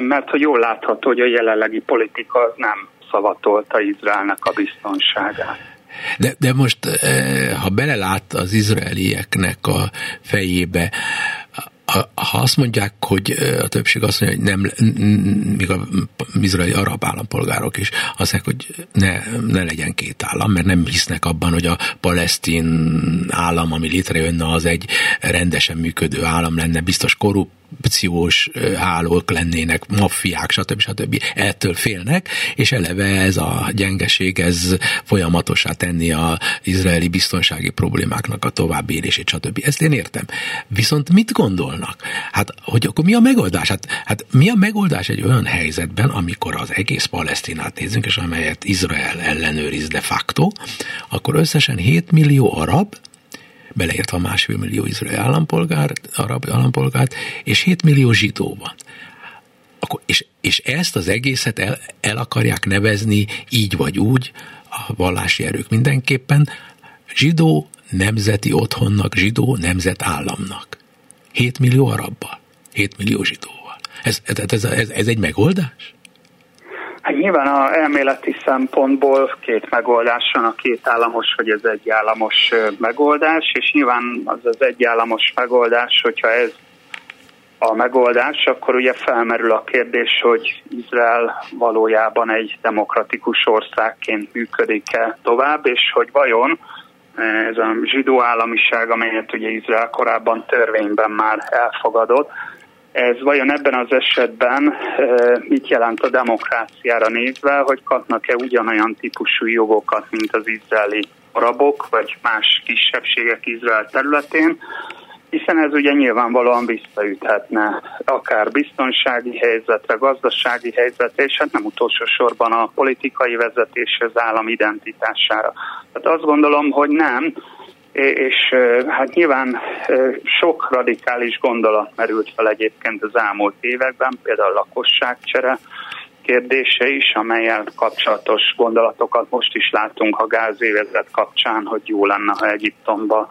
mert hogy jól látható, hogy a jelenlegi politika az nem szavatolta Izraelnek a biztonságát. De, de most, ha belelát az izraelieknek a fejébe, ha azt mondják, hogy a többség azt mondja, hogy nem, még a izraeli arab állampolgárok is azt mondják, hogy ne, ne legyen két állam, mert nem hisznek abban, hogy a palesztin állam, ami létrejönne, az egy rendesen működő állam lenne, biztos korrupt, korrupciós hálók lennének, maffiák, stb. stb. Ettől félnek, és eleve ez a gyengeség, ez folyamatosá tenni a izraeli biztonsági problémáknak a további élését, stb. Ezt én értem. Viszont mit gondolnak? Hát, hogy akkor mi a megoldás? Hát, hát mi a megoldás egy olyan helyzetben, amikor az egész Palesztinát nézzünk, és amelyet Izrael ellenőriz de facto, akkor összesen 7 millió arab, beleértve a másfél millió izraeli állampolgár, arab állampolgárt, és 7 millió zsidó van. Akkor, és, és ezt az egészet el, el akarják nevezni így vagy úgy, a vallási erők mindenképpen, zsidó nemzeti otthonnak, zsidó nemzetállamnak. 7 millió arabbal, 7 millió zsidóval. Ez, ez, ez, ez egy megoldás? Hát nyilván a elméleti szempontból két megoldás van, a két államos vagy az egy államos megoldás, és nyilván az az egy államos megoldás, hogyha ez a megoldás, akkor ugye felmerül a kérdés, hogy Izrael valójában egy demokratikus országként működik-e tovább, és hogy vajon ez a zsidó államiság, amelyet ugye Izrael korábban törvényben már elfogadott, ez vajon ebben az esetben mit jelent a demokráciára nézve, hogy kapnak-e ugyanolyan típusú jogokat, mint az izraeli arabok, vagy más kisebbségek Izrael területén, hiszen ez ugye nyilvánvalóan visszaüthetne akár biztonsági helyzetre, gazdasági helyzetre, és hát nem utolsó sorban a politikai vezetés az állam identitására. Tehát azt gondolom, hogy nem, és hát nyilván sok radikális gondolat merült fel egyébként az elmúlt években, például a lakosságcsere kérdése is, amelyel kapcsolatos gondolatokat most is látunk a gázévezet kapcsán, hogy jó lenne, ha Egyiptomba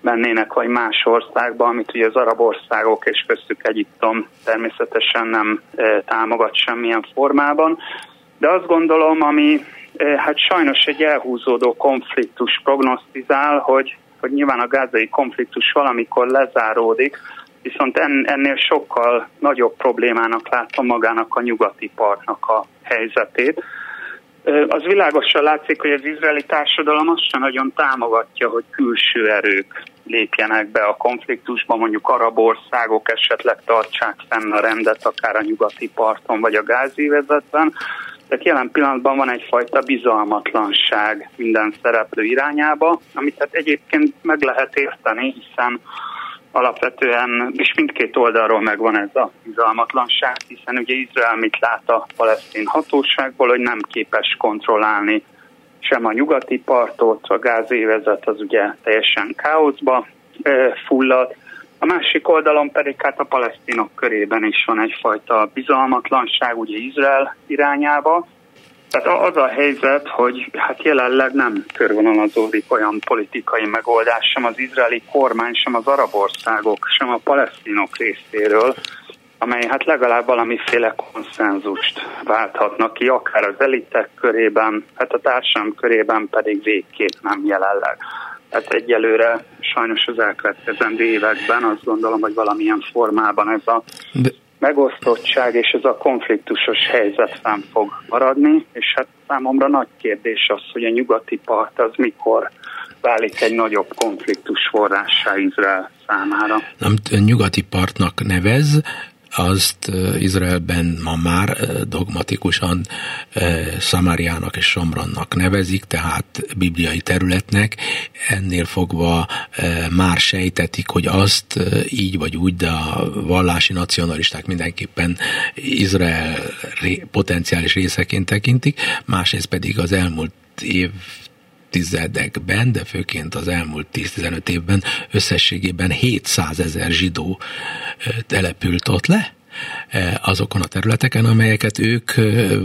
mennének, vagy más országba, amit ugye az arab országok és köztük Egyiptom természetesen nem támogat semmilyen formában. De azt gondolom, ami hát sajnos egy elhúzódó konfliktus prognosztizál, hogy hogy nyilván a gázai konfliktus valamikor lezáródik, viszont ennél sokkal nagyobb problémának látom magának a nyugati partnak a helyzetét. Az világosan látszik, hogy az izraeli társadalom azt sem nagyon támogatja, hogy külső erők lépjenek be a konfliktusba, mondjuk arab országok esetleg tartsák fenn a rendet, akár a nyugati parton vagy a gázívezetben. Tehát jelen pillanatban van egyfajta bizalmatlanság minden szereplő irányába, amit hát egyébként meg lehet érteni, hiszen alapvetően, és mindkét oldalról megvan ez a bizalmatlanság, hiszen ugye Izrael mit lát a palesztin hatóságból, hogy nem képes kontrollálni sem a nyugati partot, a gázévezet az ugye teljesen káoszba fullad, a másik oldalon pedig hát a palesztinok körében is van egyfajta bizalmatlanság ugye Izrael irányába, tehát az a helyzet, hogy hát jelenleg nem körvonalazódik olyan politikai megoldás sem az izraeli kormány, sem az arab országok, sem a palesztinok részéről, amely hát legalább valamiféle konszenzust válthatnak ki, akár az elitek körében, hát a társadalom körében pedig végképp nem jelenleg. Tehát egyelőre sajnos az elkövetkezendő években azt gondolom, hogy valamilyen formában ez a De megosztottság és ez a konfliktusos helyzet fenn fog maradni, és hát számomra nagy kérdés az, hogy a nyugati part az mikor válik egy nagyobb konfliktus forrássá Izrael számára. Nem nyugati partnak nevez, azt Izraelben ma már dogmatikusan Szamáriának és Somronnak nevezik, tehát bibliai területnek. Ennél fogva már sejtetik, hogy azt így vagy úgy, de a vallási nacionalisták mindenképpen Izrael potenciális részeként tekintik, másrészt pedig az elmúlt év tizedekben, de főként az elmúlt 10-15 évben összességében 700 ezer zsidó települt ott le, azokon a területeken, amelyeket ők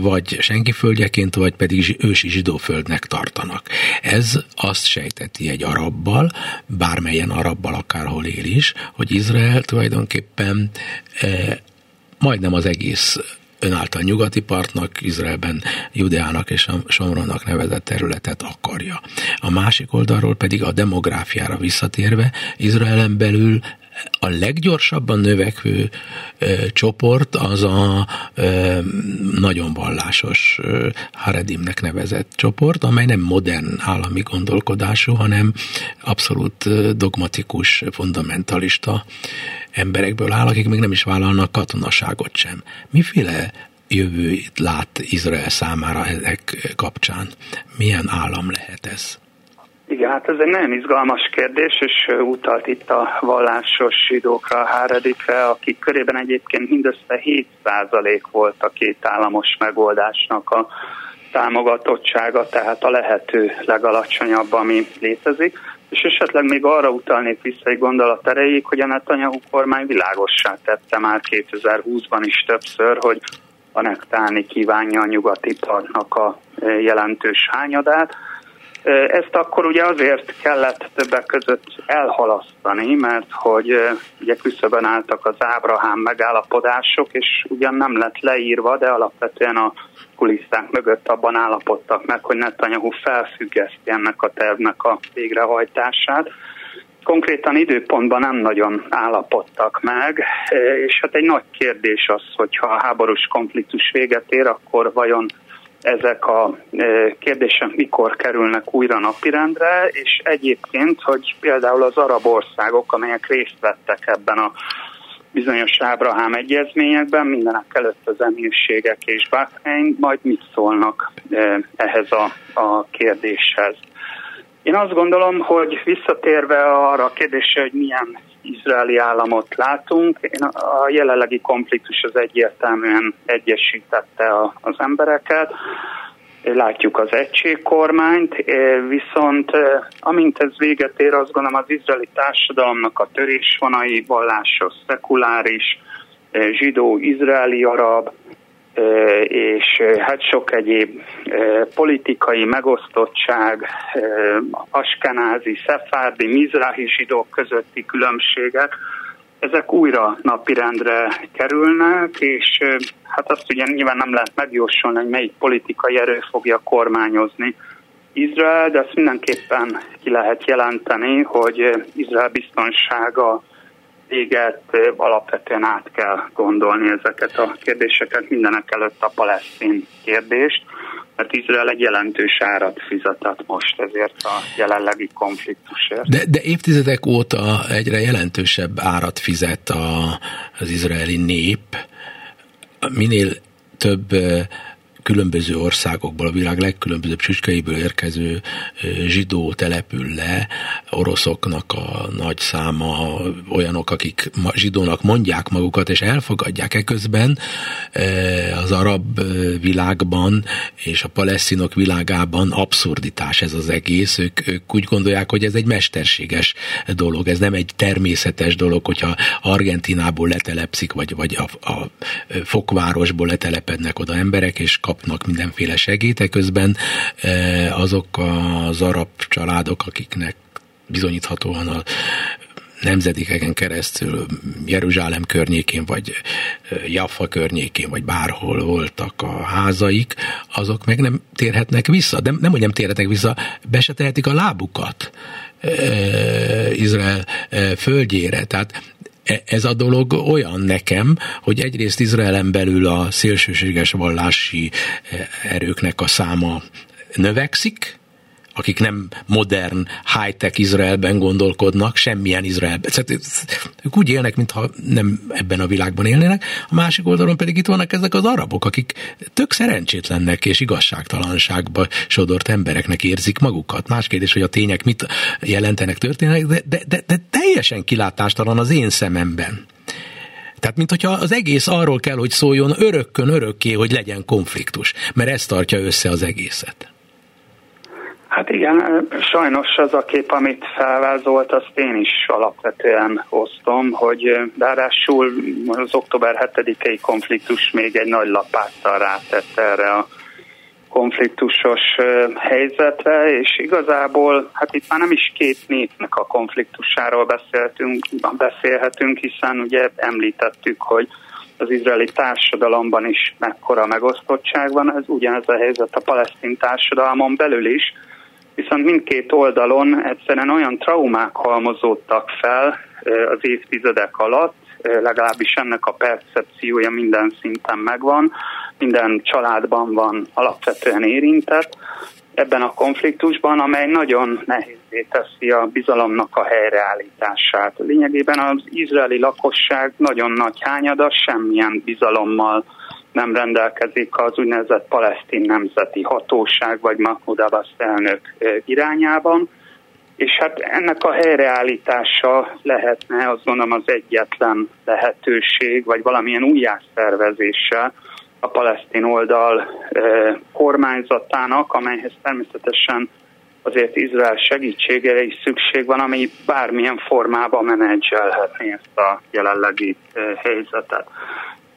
vagy senki földjeként, vagy pedig ősi zsidóföldnek tartanak. Ez azt sejteti egy arabbal, bármelyen arabbal akárhol él is, hogy Izrael tulajdonképpen majdnem az egész ön által nyugati partnak, Izraelben Judeának és Somronnak nevezett területet akarja. A másik oldalról pedig a demográfiára visszatérve, Izraelen belül a leggyorsabban növekvő ö, csoport az a ö, nagyon vallásos ö, Haredimnek nevezett csoport, amely nem modern állami gondolkodású, hanem abszolút dogmatikus, fundamentalista emberekből áll, akik még nem is vállalnak katonaságot sem. Miféle jövőt lát Izrael számára ezek kapcsán? Milyen állam lehet ez? Igen, hát ez egy nagyon izgalmas kérdés, és utalt itt a vallásos zsidókra, a háredikre, akik körében egyébként mindössze 7% volt a két államos megoldásnak a támogatottsága, tehát a lehető legalacsonyabb, ami létezik. És esetleg még arra utalnék vissza egy gondolat erejéig, hogy a Netanyahu kormány világossá tette már 2020-ban is többször, hogy anektálni kívánja a nyugati partnak a jelentős hányadát, ezt akkor ugye azért kellett többek között elhalasztani, mert hogy ugye küszöbön álltak az Ábrahám megállapodások, és ugyan nem lett leírva, de alapvetően a kulisszák mögött abban állapodtak meg, hogy Netanyahu felfüggeszti ennek a tervnek a végrehajtását. Konkrétan időpontban nem nagyon állapodtak meg, és hát egy nagy kérdés az, hogyha a háborús konfliktus véget ér, akkor vajon ezek a e, kérdések mikor kerülnek újra napirendre, és egyébként, hogy például az arab országok, amelyek részt vettek ebben a bizonyos Ábrahám egyezményekben, mindenek előtt az emírségek és Bahrein, majd mit szólnak e, ehhez a, a kérdéshez. Én azt gondolom, hogy visszatérve arra a kérdésre, hogy milyen izraeli államot látunk. Én a jelenlegi konfliktus az egyértelműen egyesítette a, az embereket. Látjuk az egységkormányt, viszont amint ez véget ér, azt gondolom az izraeli társadalomnak a törésvonai, vallásos, szekuláris, zsidó, izraeli, arab, és hát sok egyéb politikai megosztottság, askenázi, szefárdi, mizrahi zsidók közötti különbségek, ezek újra napirendre kerülnek, és hát azt ugye nyilván nem lehet megjósolni, hogy melyik politikai erő fogja kormányozni Izrael, de azt mindenképpen ki lehet jelenteni, hogy Izrael biztonsága véget alapvetően át kell gondolni ezeket a kérdéseket, mindenek előtt a palesztin kérdést, mert Izrael egy jelentős árat fizetett most ezért a jelenlegi konfliktusért. De, de évtizedek óta egyre jelentősebb árat fizet a, az izraeli nép, minél több különböző országokból, a világ legkülönbözőbb csücskeiből érkező zsidó települ le, oroszoknak a nagy száma, olyanok, akik zsidónak mondják magukat, és elfogadják eközben az arab világban és a palesztinok világában abszurditás ez az egész. Ők, ők úgy gondolják, hogy ez egy mesterséges dolog, ez nem egy természetes dolog, hogyha Argentinából letelepszik, vagy, vagy a, a fokvárosból letelepednek oda emberek, és kapnak mindenféle segélyt, közben azok az arab családok, akiknek bizonyíthatóan a nemzedékeken keresztül Jeruzsálem környékén, vagy Jaffa környékén, vagy bárhol voltak a házaik, azok meg nem térhetnek vissza. De nem, hogy nem térhetnek vissza, be se tehetik a lábukat Izrael földjére. Tehát e, ez a dolog olyan nekem, hogy egyrészt Izraelen belül a szélsőséges vallási erőknek a száma növekszik, akik nem modern, high-tech Izraelben gondolkodnak, semmilyen Izraelben. Szóval ők úgy élnek, mintha nem ebben a világban élnének. A másik oldalon pedig itt vannak ezek az arabok, akik tök szerencsétlennek és igazságtalanságba sodort embereknek érzik magukat. Más kérdés, hogy a tények mit jelentenek, történnek, de, de, de, de teljesen kilátástalan az én szememben. Tehát, mint hogyha az egész arról kell, hogy szóljon örökkön örökké, hogy legyen konfliktus, mert ez tartja össze az egészet. Hát igen, sajnos az a kép, amit felvázolt, azt én is alapvetően osztom, hogy ráadásul az október 7-i konfliktus még egy nagy lapáttal rátett erre a konfliktusos helyzetre, és igazából hát itt már nem is két népnek a konfliktusáról beszéltünk, beszélhetünk, hiszen ugye említettük, hogy az izraeli társadalomban is mekkora megosztottság van, ez ugyanez a helyzet a palesztin társadalmon belül is, viszont mindkét oldalon egyszerűen olyan traumák halmozódtak fel az évtizedek alatt, legalábbis ennek a percepciója minden szinten megvan, minden családban van alapvetően érintett ebben a konfliktusban, amely nagyon nehézé teszi a bizalomnak a helyreállítását. Lényegében az izraeli lakosság nagyon nagy hányada semmilyen bizalommal nem rendelkezik az úgynevezett palesztin nemzeti hatóság, vagy Mahmoud Abbas elnök irányában, és hát ennek a helyreállítása lehetne, azt gondolom az egyetlen lehetőség, vagy valamilyen újjászervezése a palesztin oldal kormányzatának, amelyhez természetesen azért Izrael segítségére is szükség van, ami bármilyen formában menedzselhetné ezt a jelenlegi helyzetet.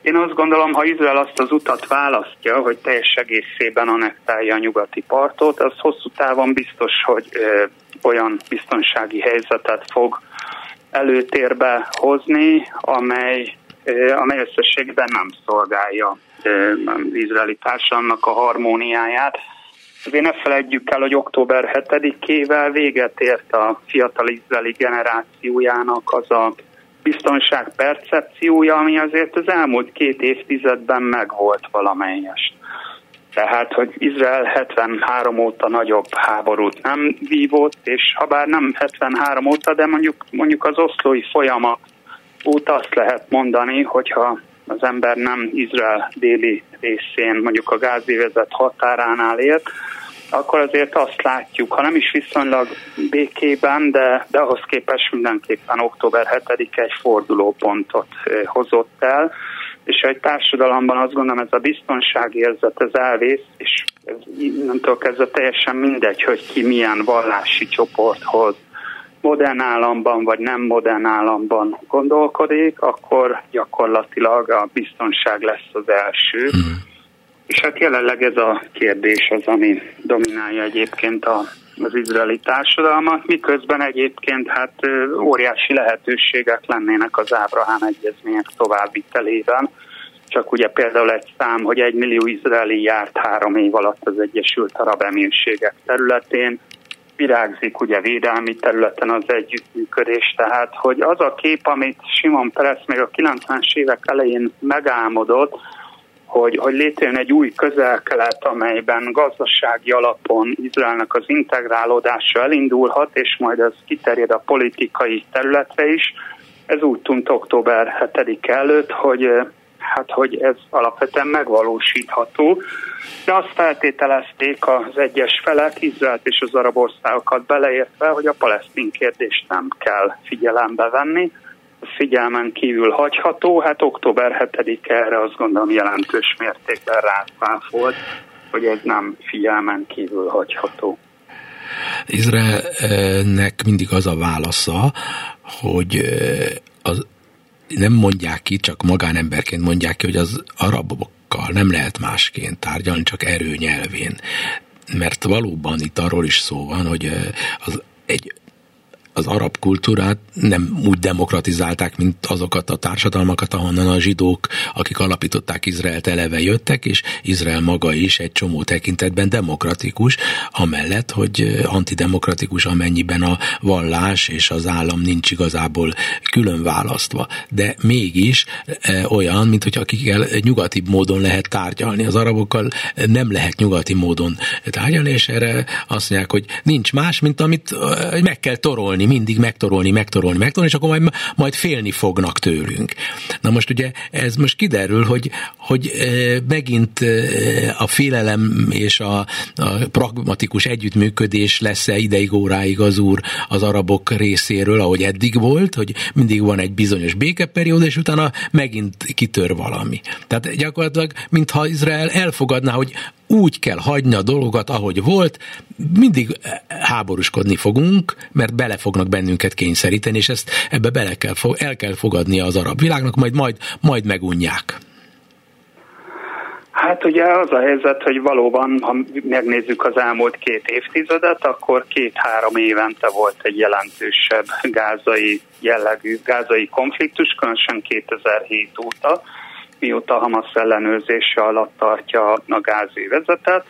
Én azt gondolom, ha Izrael azt az utat választja, hogy teljes egészében anektálja a nyugati partot, az hosszú távon biztos, hogy ö, olyan biztonsági helyzetet fog előtérbe hozni, amely, ö, amely összességben nem szolgálja ö, az izraeli társadalomnak a harmóniáját. Azért ne felejtjük el, hogy október 7-ével véget ért a fiatal izraeli generációjának az a biztonság percepciója, ami azért az elmúlt két évtizedben megvolt valamelyest. Tehát, hogy Izrael 73 óta nagyobb háborút nem vívott, és ha bár nem 73 óta, de mondjuk, mondjuk az oszlói folyamat óta azt lehet mondani, hogyha az ember nem Izrael déli részén, mondjuk a gázivezet határánál élt, akkor azért azt látjuk, ha nem is viszonylag békében, de, de ahhoz képest mindenképpen október 7 egy fordulópontot hozott el, és egy társadalomban azt gondolom ez a biztonsági érzet, ez elvész, és innentől kezdve teljesen mindegy, hogy ki milyen vallási csoporthoz modern államban vagy nem modern államban gondolkodik, akkor gyakorlatilag a biztonság lesz az első. Mm és hát jelenleg ez a kérdés az, ami dominálja egyébként a, az izraeli társadalmat, miközben egyébként hát óriási lehetőségek lennének az Ábrahám egyezmények továbbvitelében. Csak ugye például egy szám, hogy egy millió izraeli járt három év alatt az Egyesült Arab Emírségek területén, virágzik ugye védelmi területen az együttműködés, tehát hogy az a kép, amit Simon Peres még a 90-es évek elején megálmodott, hogy, hogy létrejön egy új közel-kelet, amelyben gazdasági alapon Izraelnek az integrálódása elindulhat, és majd ez kiterjed a politikai területre is. Ez úgy tűnt október 7 előtt, hogy hát hogy ez alapvetően megvalósítható, de azt feltételezték az egyes felek, Izraelt és az arab országokat beleértve, hogy a palesztin kérdést nem kell figyelembe venni, figyelmen kívül hagyható, hát október 7 erre azt gondolom jelentős mértékben ráfáfolt, hogy ez nem figyelmen kívül hagyható. Izraelnek mindig az a válasza, hogy az nem mondják ki, csak magánemberként mondják ki, hogy az arabokkal nem lehet másként tárgyalni, csak erőnyelvén. Mert valóban itt arról is szó van, hogy az egy az arab kultúrát nem úgy demokratizálták, mint azokat a társadalmakat, ahonnan a zsidók, akik alapították Izraelt, eleve jöttek, és Izrael maga is egy csomó tekintetben demokratikus, amellett, hogy antidemokratikus, amennyiben a vallás és az állam nincs igazából külön választva. De mégis olyan, mint hogy akikkel nyugati módon lehet tárgyalni. Az arabokkal nem lehet nyugati módon tárgyalni, és erre azt mondják, hogy nincs más, mint amit meg kell torolni mindig megtorolni, megtorolni, megtorolni, és akkor majd, majd félni fognak tőlünk. Na most ugye ez most kiderül, hogy, hogy megint a félelem és a, a pragmatikus együttműködés lesz-e ideig óráig az úr az arabok részéről, ahogy eddig volt, hogy mindig van egy bizonyos békeperiód, és utána megint kitör valami. Tehát gyakorlatilag, mintha Izrael elfogadná, hogy úgy kell hagyni a dolgokat, ahogy volt, mindig háborúskodni fogunk, mert bele fognak bennünket kényszeríteni, és ezt ebbe bele kell, el kell fogadnia az arab világnak, majd majd, majd megunják. Hát ugye az a helyzet, hogy valóban, ha megnézzük az elmúlt két évtizedet, akkor két-három évente volt egy jelentősebb gázai jellegű gázai konfliktus, különösen 2007 óta mióta Hamas ellenőrzése alatt tartja a gázévezetet.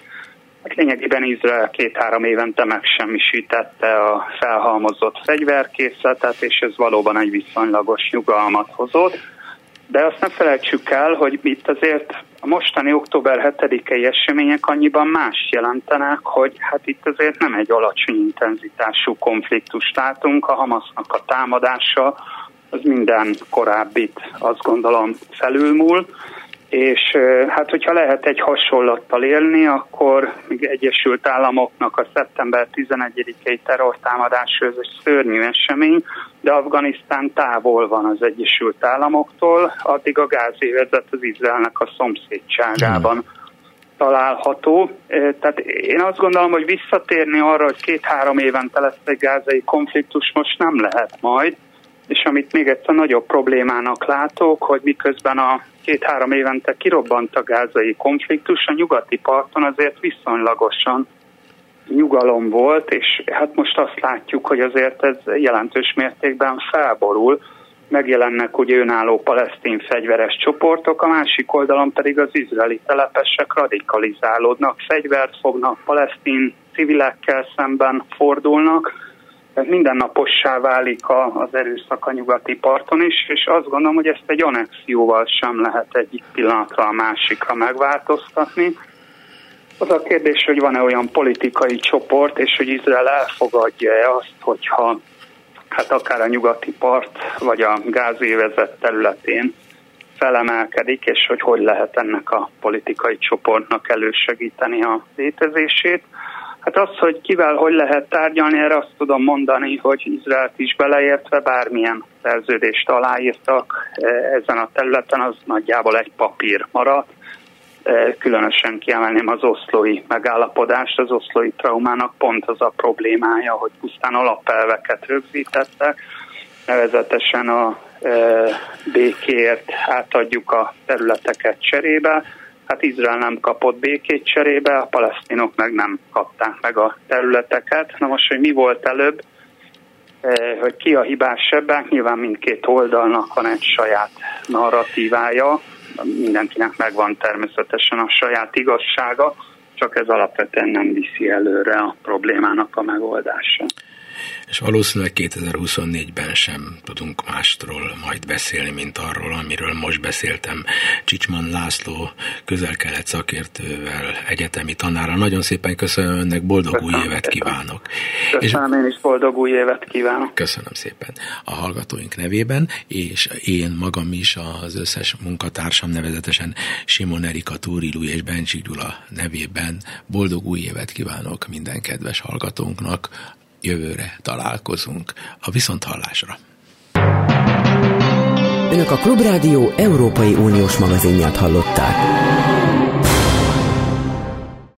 Lényegében Izrael két-három évente megsemmisítette a felhalmozott fegyverkészletet, és ez valóban egy viszonylagos nyugalmat hozott. De azt nem felejtsük el, hogy itt azért a mostani október 7-i események annyiban más jelentenek, hogy hát itt azért nem egy alacsony intenzitású konfliktust látunk, a Hamasnak a támadása az minden korábbit azt gondolom felülmúl, és hát hogyha lehet egy hasonlattal élni, akkor még Egyesült Államoknak a szeptember 11-i terrortámadás ez egy szörnyű esemény, de Afganisztán távol van az Egyesült Államoktól, addig a gázévezet az Izraelnek a szomszédságában hmm. található. Tehát én azt gondolom, hogy visszatérni arra, hogy két-három évente lesz egy gázai konfliktus, most nem lehet majd, és amit még egyszer nagyobb problémának látok, hogy miközben a két-három évente kirobbant a gázai konfliktus, a nyugati parton azért viszonylagosan nyugalom volt, és hát most azt látjuk, hogy azért ez jelentős mértékben felborul, megjelennek ugye önálló palesztin fegyveres csoportok, a másik oldalon pedig az izraeli telepesek radikalizálódnak, fegyvert fognak, palesztin civilekkel szemben fordulnak, ez mindennapossá válik a, az erőszak a nyugati parton is, és azt gondolom, hogy ezt egy anexióval sem lehet egyik pillanatra a másikra megváltoztatni. Az a kérdés, hogy van-e olyan politikai csoport, és hogy Izrael elfogadja-e azt, hogyha hát akár a nyugati part, vagy a gázévezet területén felemelkedik, és hogy hogy lehet ennek a politikai csoportnak elősegíteni a létezését. Hát az, hogy kivel hogy lehet tárgyalni, erre azt tudom mondani, hogy Izraelt is beleértve bármilyen szerződést aláírtak e, ezen a területen, az nagyjából egy papír maradt. E, különösen kiemelném az oszlói megállapodást. Az oszlói traumának pont az a problémája, hogy pusztán alapelveket rögzítettek, nevezetesen a e, békért átadjuk a területeket cserébe, Hát Izrael nem kapott békét cserébe, a palesztinok meg nem kapták meg a területeket. Na most, hogy mi volt előbb, eh, hogy ki a hibás ebben, nyilván mindkét oldalnak van egy saját narratívája, mindenkinek megvan természetesen a saját igazsága, csak ez alapvetően nem viszi előre a problémának a megoldása. És valószínűleg 2024-ben sem tudunk mástról majd beszélni, mint arról, amiről most beszéltem Csicsman László közel-kelet szakértővel, egyetemi tanára. Nagyon szépen köszönöm önnek, boldog köszönöm. új évet kívánok. Köszönöm, és én is boldog új évet kívánok. Köszönöm szépen a hallgatóink nevében, és én magam is az összes munkatársam nevezetesen Simon Erika Túrilú és Bencsik Gyula nevében boldog új évet kívánok minden kedves hallgatónknak. Jövőre találkozunk a Viszonthallásra. Önök a Klubrádió Európai Uniós magazinját hallották.